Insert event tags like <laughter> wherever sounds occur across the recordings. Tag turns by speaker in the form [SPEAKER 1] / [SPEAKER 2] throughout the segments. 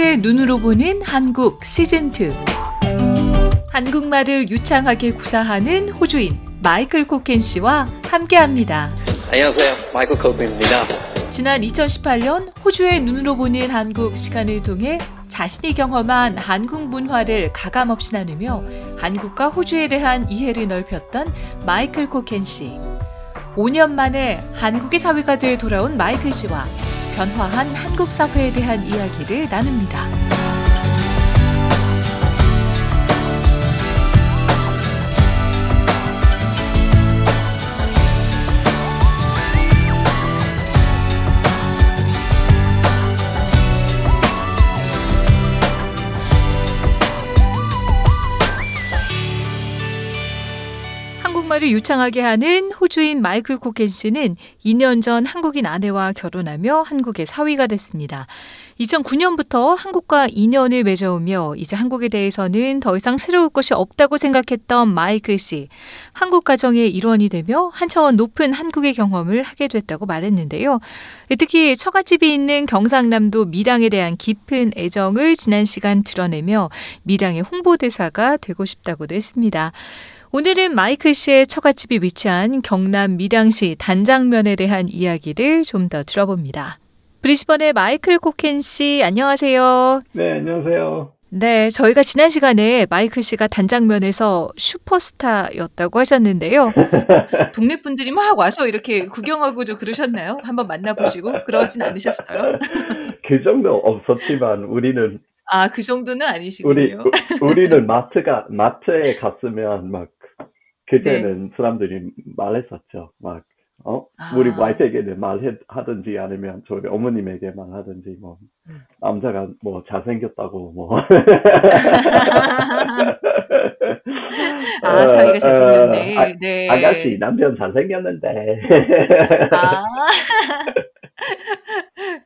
[SPEAKER 1] 호주의 눈으로 보는 한국 시즌2. 한국말을 유창하게 구사하는 호주인 마이클 코켄 씨와 함께 합니다.
[SPEAKER 2] 안녕하세요. 마이클 코크입니다.
[SPEAKER 1] 지난 2018년 호주의 눈으로 보는 한국 시간을 통해 자신이 경험한 한국 문화를 가감없이 나누며 한국과 호주에 대한 이해를 넓혔던 마이클 코켄 씨. 5년 만에 한국의 사회가 돼 돌아온 마이클 씨와 변화한 한국 사회에 대한 이야기를 나눕니다. 한국말을 유창하게 하는 호주인 마이클 코켄 씨는 2년 전 한국인 아내와 결혼하며 한국의 사위가 됐습니다. 2009년부터 한국과 인연을 맺어오며 이제 한국에 대해서는 더 이상 새로울 것이 없다고 생각했던 마이클 씨. 한국 가정의 일원이 되며 한 차원 높은 한국의 경험을 하게 됐다고 말했는데요. 특히 처갓집이 있는 경상남도 밀양에 대한 깊은 애정을 지난 시간 드러내며 밀양의 홍보대사가 되고 싶다고도 했습니다. 오늘은 마이클 씨의 처갓집이 위치한 경남 밀양시 단장면에 대한 이야기를 좀 더 들어봅니다. 브리스번의 마이클 코켄 씨, 안녕하세요.
[SPEAKER 3] 네, 안녕하세요.
[SPEAKER 1] 네, 저희가 지난 시간에 마이클 씨가 단장면에서 슈퍼스타였다고 하셨는데요. <laughs> 동네 분들이 막 와서 이렇게 구경하고 좀 그러셨나요? 한번 만나보시고 그러진 않으셨어요? <laughs>
[SPEAKER 3] 그 정도 없었지만 우리는
[SPEAKER 1] 아, 그 정도는 아니시군요.
[SPEAKER 3] 우리 우- 우리는 <laughs> 마트가 마트에 갔으면 막 그때는
[SPEAKER 1] 네.
[SPEAKER 3] 사람들이 말했었죠. 막 어?
[SPEAKER 1] 아.
[SPEAKER 3] 우리 와이프에게는 말하든지 아니면 저희 어머님에게 말하든지 뭐
[SPEAKER 1] 음.
[SPEAKER 3] 남자가 뭐 잘생겼다고 뭐 <laughs>
[SPEAKER 1] 아, 사위가 잘생겼네.
[SPEAKER 3] 어, 아,
[SPEAKER 1] 네.
[SPEAKER 3] 아가씨 남편 잘생겼는데
[SPEAKER 1] 아. <laughs> <laughs>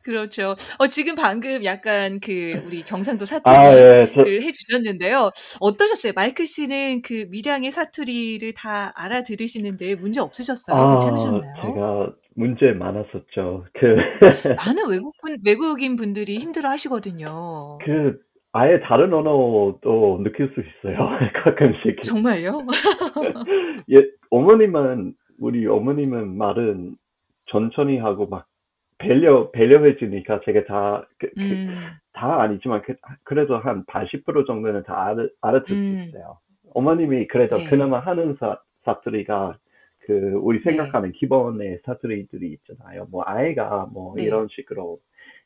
[SPEAKER 1] 그렇죠. 어, 지금 방금 약간 그 우리 경상도 사투리를
[SPEAKER 3] 아, 예, 저,
[SPEAKER 1] 해주셨는데요. 어떠셨어요? 마이클 씨는 그 밀양의 사투리를 다 알아들으시는데 문제 없으셨어요?
[SPEAKER 3] 아,
[SPEAKER 1] 괜찮으셨나요?
[SPEAKER 3] 제가 문제 많았었죠. 그, <laughs>
[SPEAKER 1] 많은 외국분, 외국인 분들이 힘들어 하시거든요.
[SPEAKER 3] 그, 아예 다른 언어도 느낄 수 있어요. <laughs> 가끔씩.
[SPEAKER 1] 정말요? <laughs>
[SPEAKER 3] 예, 어머님은, 우리 어머님은 말은 천천히 하고 막 배려, 배려해주니까 제가 다, 그, 그,
[SPEAKER 1] 음,
[SPEAKER 3] 다 아니지만 그, 그래도 한 80% 정도는 다 알아, 알아듣을
[SPEAKER 1] 음.
[SPEAKER 3] 수 있어요. 어머님이 그래도
[SPEAKER 1] 네.
[SPEAKER 3] 그나마 하는 사, 사투리가 그 우리
[SPEAKER 1] 네.
[SPEAKER 3] 생각하는 기본의 사투리들이 있잖아요. 뭐 아이가 뭐
[SPEAKER 1] 네.
[SPEAKER 3] 이런 식으로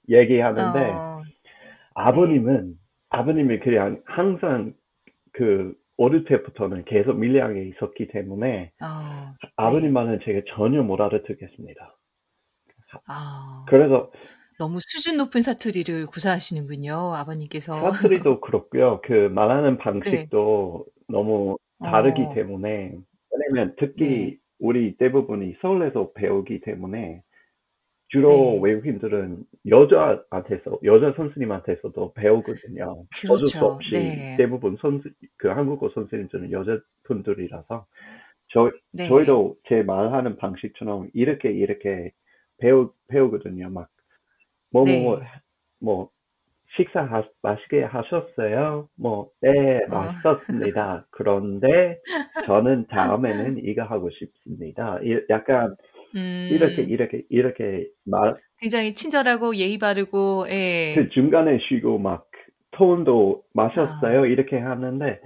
[SPEAKER 3] 얘기하는데
[SPEAKER 1] 어,
[SPEAKER 3] 아버님은 아버님이 그냥 항상 그 어릴 때부터는 계속 밀양에 있었기 때문에
[SPEAKER 1] 어,
[SPEAKER 3] 아버님 말은 제가 전혀 못 알아듣겠습니다.
[SPEAKER 1] 아,
[SPEAKER 3] 그래서
[SPEAKER 1] 너무 수준 높은 사투리를 구사하시는군요, 아버님께서.
[SPEAKER 3] 사투리도 <laughs> 그렇고요. 그 말하는 방식도 너무 다르기
[SPEAKER 1] 어.
[SPEAKER 3] 때문에 왜냐면 특히
[SPEAKER 1] 네.
[SPEAKER 3] 우리 대부분이 서울에서 배우기 때문에 주로
[SPEAKER 1] 네.
[SPEAKER 3] 외국인들은 여자한테서 여자 선생님한테서도 배우거든요. 어쩔 수
[SPEAKER 1] 그렇죠.
[SPEAKER 3] 없이
[SPEAKER 1] 네.
[SPEAKER 3] 대부분 선생 그 한국어 선생님들은 여자분들이라서 저
[SPEAKER 1] 네.
[SPEAKER 3] 저희도 제 말하는 방식처럼 이렇게 이렇게 배우 배우거든요. 막 뭐뭐뭐
[SPEAKER 1] 네.
[SPEAKER 3] 뭐 식사 하, 맛있게 하셨어요? 뭐, 네,
[SPEAKER 1] 어.
[SPEAKER 3] 맛있었습니다. <laughs> 그런데 저는 다음에는 이거 하고 싶습니다. 이- 약간
[SPEAKER 1] 음,
[SPEAKER 3] 이렇게 이렇게 이렇게 말,
[SPEAKER 1] 굉장히 친절하고 예의 바르고, 예.
[SPEAKER 3] 그 중간에 쉬고 막 톤도 마셨어요? 이렇게 하는데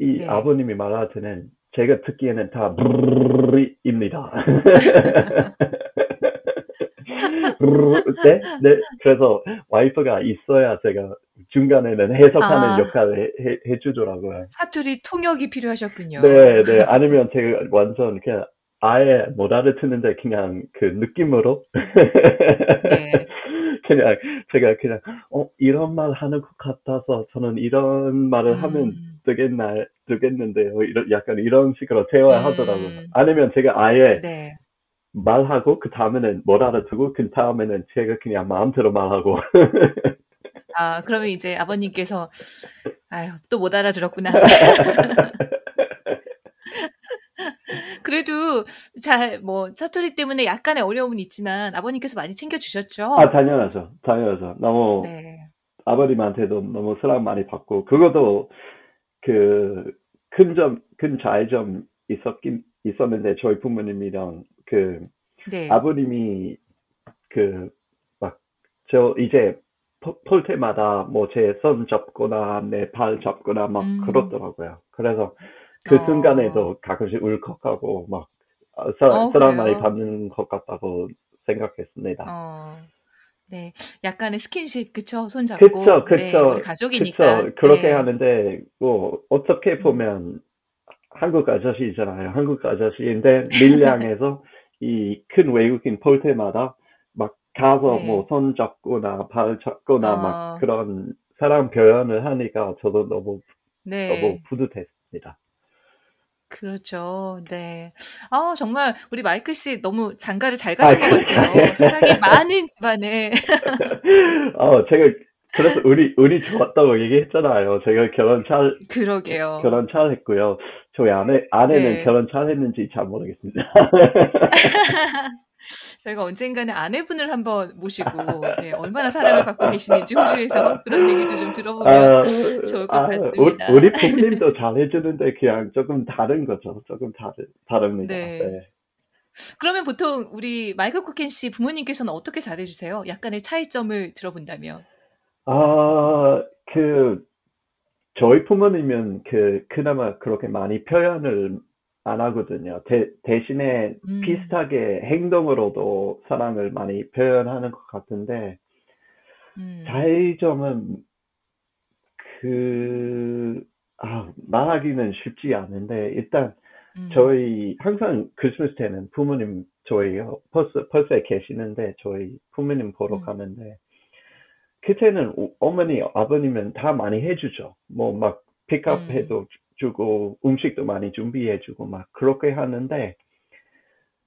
[SPEAKER 3] 이
[SPEAKER 1] 네.
[SPEAKER 3] 아버님이 말할 때는 제가 듣기에는 다 <laughs> 브르르입니다. <laughs> 네? 네. 그래서 와이프가 있어야 제가 중간에는 해석하는
[SPEAKER 1] 아.
[SPEAKER 3] 역할을 해, 해, 해 주더라고요.
[SPEAKER 1] 사투리 통역이 필요하셨군요.
[SPEAKER 3] 네, 네. 아니면 제가 완전 그냥 아예 못 알아듣는데 그냥 그 느낌으로
[SPEAKER 1] 네. <laughs>
[SPEAKER 3] 그냥 제가 그냥 어 이런 말 하는 것 같아서 저는 이런 말을 하면
[SPEAKER 1] 음,
[SPEAKER 3] 되겠나 되겠는데요. 이런 약간 이런 식으로 대화하더라고요.
[SPEAKER 1] 음.
[SPEAKER 3] 아니면 제가 아예
[SPEAKER 1] 네.
[SPEAKER 3] 말하고 그 다음에는 못 알아듣고 그 다음에는 제가 그냥 마음대로 말하고 <laughs>
[SPEAKER 1] 아, 그러면 이제 아버님께서, 아유, 또 못 알아들었구나. <laughs> 그래도 잘, 뭐, 사투리 때문에 약간의 어려움은 있지만 아버님께서 많이 챙겨 주셨죠?
[SPEAKER 3] 아 당연하죠, 당연하죠. 너무
[SPEAKER 1] 네.
[SPEAKER 3] 아버님한테도 너무 사랑 많이 받고 그것도 그 큰 점, 큰 차이점 있었긴 있었는데 저희 부모님이랑 그
[SPEAKER 1] 네.
[SPEAKER 3] 아버님이 그 막 저 이제 폴, 폴 때마다 뭐 제 손 잡거나 내 발 잡거나 막
[SPEAKER 1] 음.
[SPEAKER 3] 그렇더라고요. 그래서 그
[SPEAKER 1] 어.
[SPEAKER 3] 순간에도 가끔씩 울컥하고 막 어, 사,
[SPEAKER 1] 어,
[SPEAKER 3] 사랑 많이? 받는 것 같다고 생각했습니다.
[SPEAKER 1] 어. 네. 약간의 스킨십, 그쵸? 손 잡고.
[SPEAKER 3] 그쵸,
[SPEAKER 1] 네,
[SPEAKER 3] 그쵸,
[SPEAKER 1] 우리 가족이니까.
[SPEAKER 3] 그쵸. 그렇게
[SPEAKER 1] 네.
[SPEAKER 3] 하는데, 뭐, 어떻게
[SPEAKER 1] 음.
[SPEAKER 3] 보면, 한국 아저씨잖아요. 한국 아저씨인데, 밀양에서 <laughs> 이 큰 외국인 볼 때마다 막 가서
[SPEAKER 1] 네.
[SPEAKER 3] 뭐손 잡거나 발 잡거나
[SPEAKER 1] 어.
[SPEAKER 3] 막 그런 사랑 표현을 하니까 저도 너무,
[SPEAKER 1] 네.
[SPEAKER 3] 너무 뿌듯했습니다.
[SPEAKER 1] 그렇죠. 네. 아, 정말 우리 마이클 씨 너무 장가를 잘 가신
[SPEAKER 3] 아,
[SPEAKER 1] 것 같아요. 사랑이 많은 집안에.
[SPEAKER 3] 어, <laughs> 제가, 그래서 운이, 운이 좋았다고 얘기했잖아요. 제가 결혼 잘,
[SPEAKER 1] 그러게요.
[SPEAKER 3] 결혼 잘 했고요. 저희 아내, 아내는
[SPEAKER 1] 네.
[SPEAKER 3] 결혼 잘 했는지 잘 모르겠습니다. <laughs>
[SPEAKER 1] 저희가 언젠가는 아내분을 한번 모시고 네, 얼마나 사랑을 받고 계시는지 호주에서 그런 얘기도 좀 들어보면
[SPEAKER 3] 아,
[SPEAKER 1] 좋을 것
[SPEAKER 3] 아,
[SPEAKER 1] 같습니다.
[SPEAKER 3] 우- 우리 부모님도 잘해주는데 그냥 조금 다른 거죠. 조금 다르, 다릅니다.
[SPEAKER 1] 네.
[SPEAKER 3] 네.
[SPEAKER 1] 그러면 보통 우리 마이클 코켄 씨 부모님께서는 어떻게 잘해주세요? 약간의 차이점을 들어본다면.
[SPEAKER 3] 아, 그, 저희 부모님은 그, 그나마 그렇게 많이 표현을 안 하거든요. 대, 대신에
[SPEAKER 1] 음.
[SPEAKER 3] 비슷하게 행동으로도 사랑을 많이 표현하는 것 같은데,
[SPEAKER 1] 음.
[SPEAKER 3] 차이점은 그, 아, 말하기는 쉽지 않은데, 일단
[SPEAKER 1] 음.
[SPEAKER 3] 저희 항상 크리스마스 때는 부모님 저희 벌써 벌써 계시는데 저희 부모님 보러
[SPEAKER 1] 음.
[SPEAKER 3] 가는데 그때는 오- 어머니 아버님은 다 많이 해주죠. 뭐 막 픽업해도 주고 음식도 많이 준비해주고 막 그렇게 하는데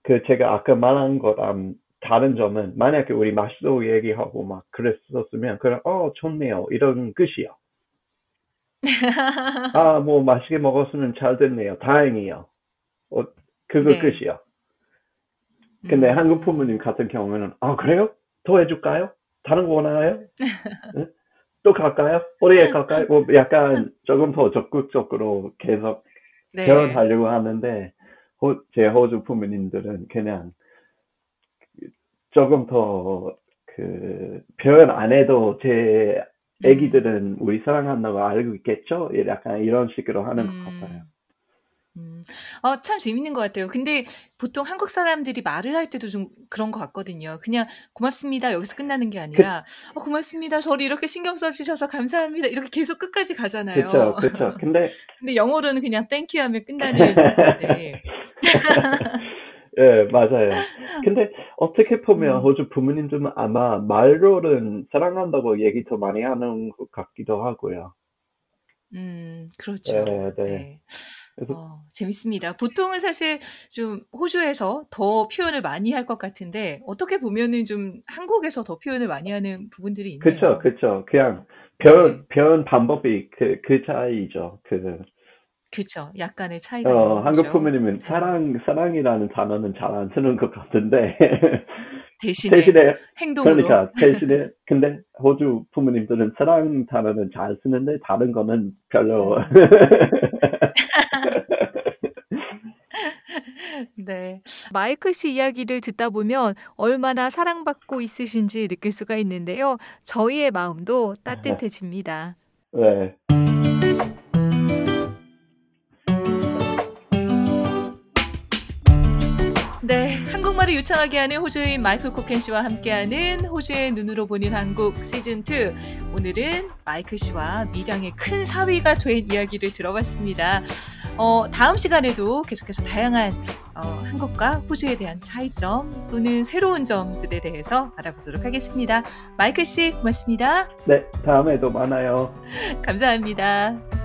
[SPEAKER 3] 그 제가 아까 말한 거랑 다른 점은 만약에 우리 맛있다고 얘기하고 막 그랬었으면 그냥 어 좋네요 이런 끝이요. <laughs> 아 뭐 맛있게 먹었으면 잘 됐네요. 다행이요. 어 그거
[SPEAKER 1] 네.
[SPEAKER 3] 끝이요. 근데
[SPEAKER 1] 음.
[SPEAKER 3] 한국 부모님 같은 경우는 아 그래요? 더 해줄까요? 다른 거 원하나요? 응? 또 갈까요? 어디에 갈까요? 뭐 약간 조금 더 적극적으로 계속
[SPEAKER 1] 네.
[SPEAKER 3] 표현하려고 하는데 호, 제 호주 부모님들은 그냥 조금 더 그 표현 안 해도 제 애기들은 우리 사랑한다고 알고 있겠죠? 약간 이런 식으로 하는 것 같아요.
[SPEAKER 1] 음. 어, 참 재밌는 것 같아요. 근데 보통 한국 사람들이 말을 할 때도 좀 그런 것 같거든요. 그냥 고맙습니다. 여기서 끝나는 게 아니라 어, 고맙습니다. 저를 이렇게 신경 써주셔서 감사합니다. 이렇게 계속 끝까지 가잖아요.
[SPEAKER 3] 그쵸, 그쵸. 근데 <laughs>
[SPEAKER 1] 근데 영어로는 그냥 thank you 하면 끝나는 건데.
[SPEAKER 3] 예, 맞아요. 근데 어떻게 보면
[SPEAKER 1] 음.
[SPEAKER 3] 호주 부모님들은 아마 말로는 사랑한다고 얘기 더 많이 하는 것 같기도 하고요.
[SPEAKER 1] 음, 그렇죠.
[SPEAKER 3] 네, 네.
[SPEAKER 1] 네. 어, 재밌습니다. 보통은 사실 좀 호주에서 더 표현을 많이 할 것 같은데 어떻게 보면은 좀 한국에서 더 표현을 많이 하는 부분들이 있네요.
[SPEAKER 3] 그쵸, 그쵸. 그냥 표현,
[SPEAKER 1] 네.
[SPEAKER 3] 표현 방법이 그, 그 차이죠. 그,
[SPEAKER 1] 그쵸. 약간의 차이가
[SPEAKER 3] 어, 한국. 부모님은
[SPEAKER 1] 네.
[SPEAKER 3] 사랑, 사랑이라는 단어는 잘 안 쓰는 것 같은데, <laughs>
[SPEAKER 1] 대신에
[SPEAKER 3] 대신에,
[SPEAKER 1] 행동으로.
[SPEAKER 3] 그러니까, 대신에, 근데 호주 부모님들은 사랑 단어는 잘 쓰는데, 다른 거는 별로.
[SPEAKER 1] 음. <laughs> 네. 마이클 씨 이야기를 듣다 보면 얼마나 사랑받고 있으신지 느낄 수가 있는데요. 저희의 마음도 따뜻해집니다.
[SPEAKER 3] 네.
[SPEAKER 1] 네, 한국말을 유창하게 하는 호주인 마이클 코켄 씨와 함께하는 호주의 눈으로 보는 한국 시즌 2. 오늘은 마이클 씨와 밀양의 큰 사위가 된 이야기를 들어봤습니다. 어, 다음 시간에도 계속해서 다양한 어, 한국과 호주에 대한 차이점 또는 새로운 점들에 대해서 알아보도록 하겠습니다. 마이클 씨 고맙습니다.
[SPEAKER 3] 네, 다음에도 만나요. <laughs>
[SPEAKER 1] 감사합니다.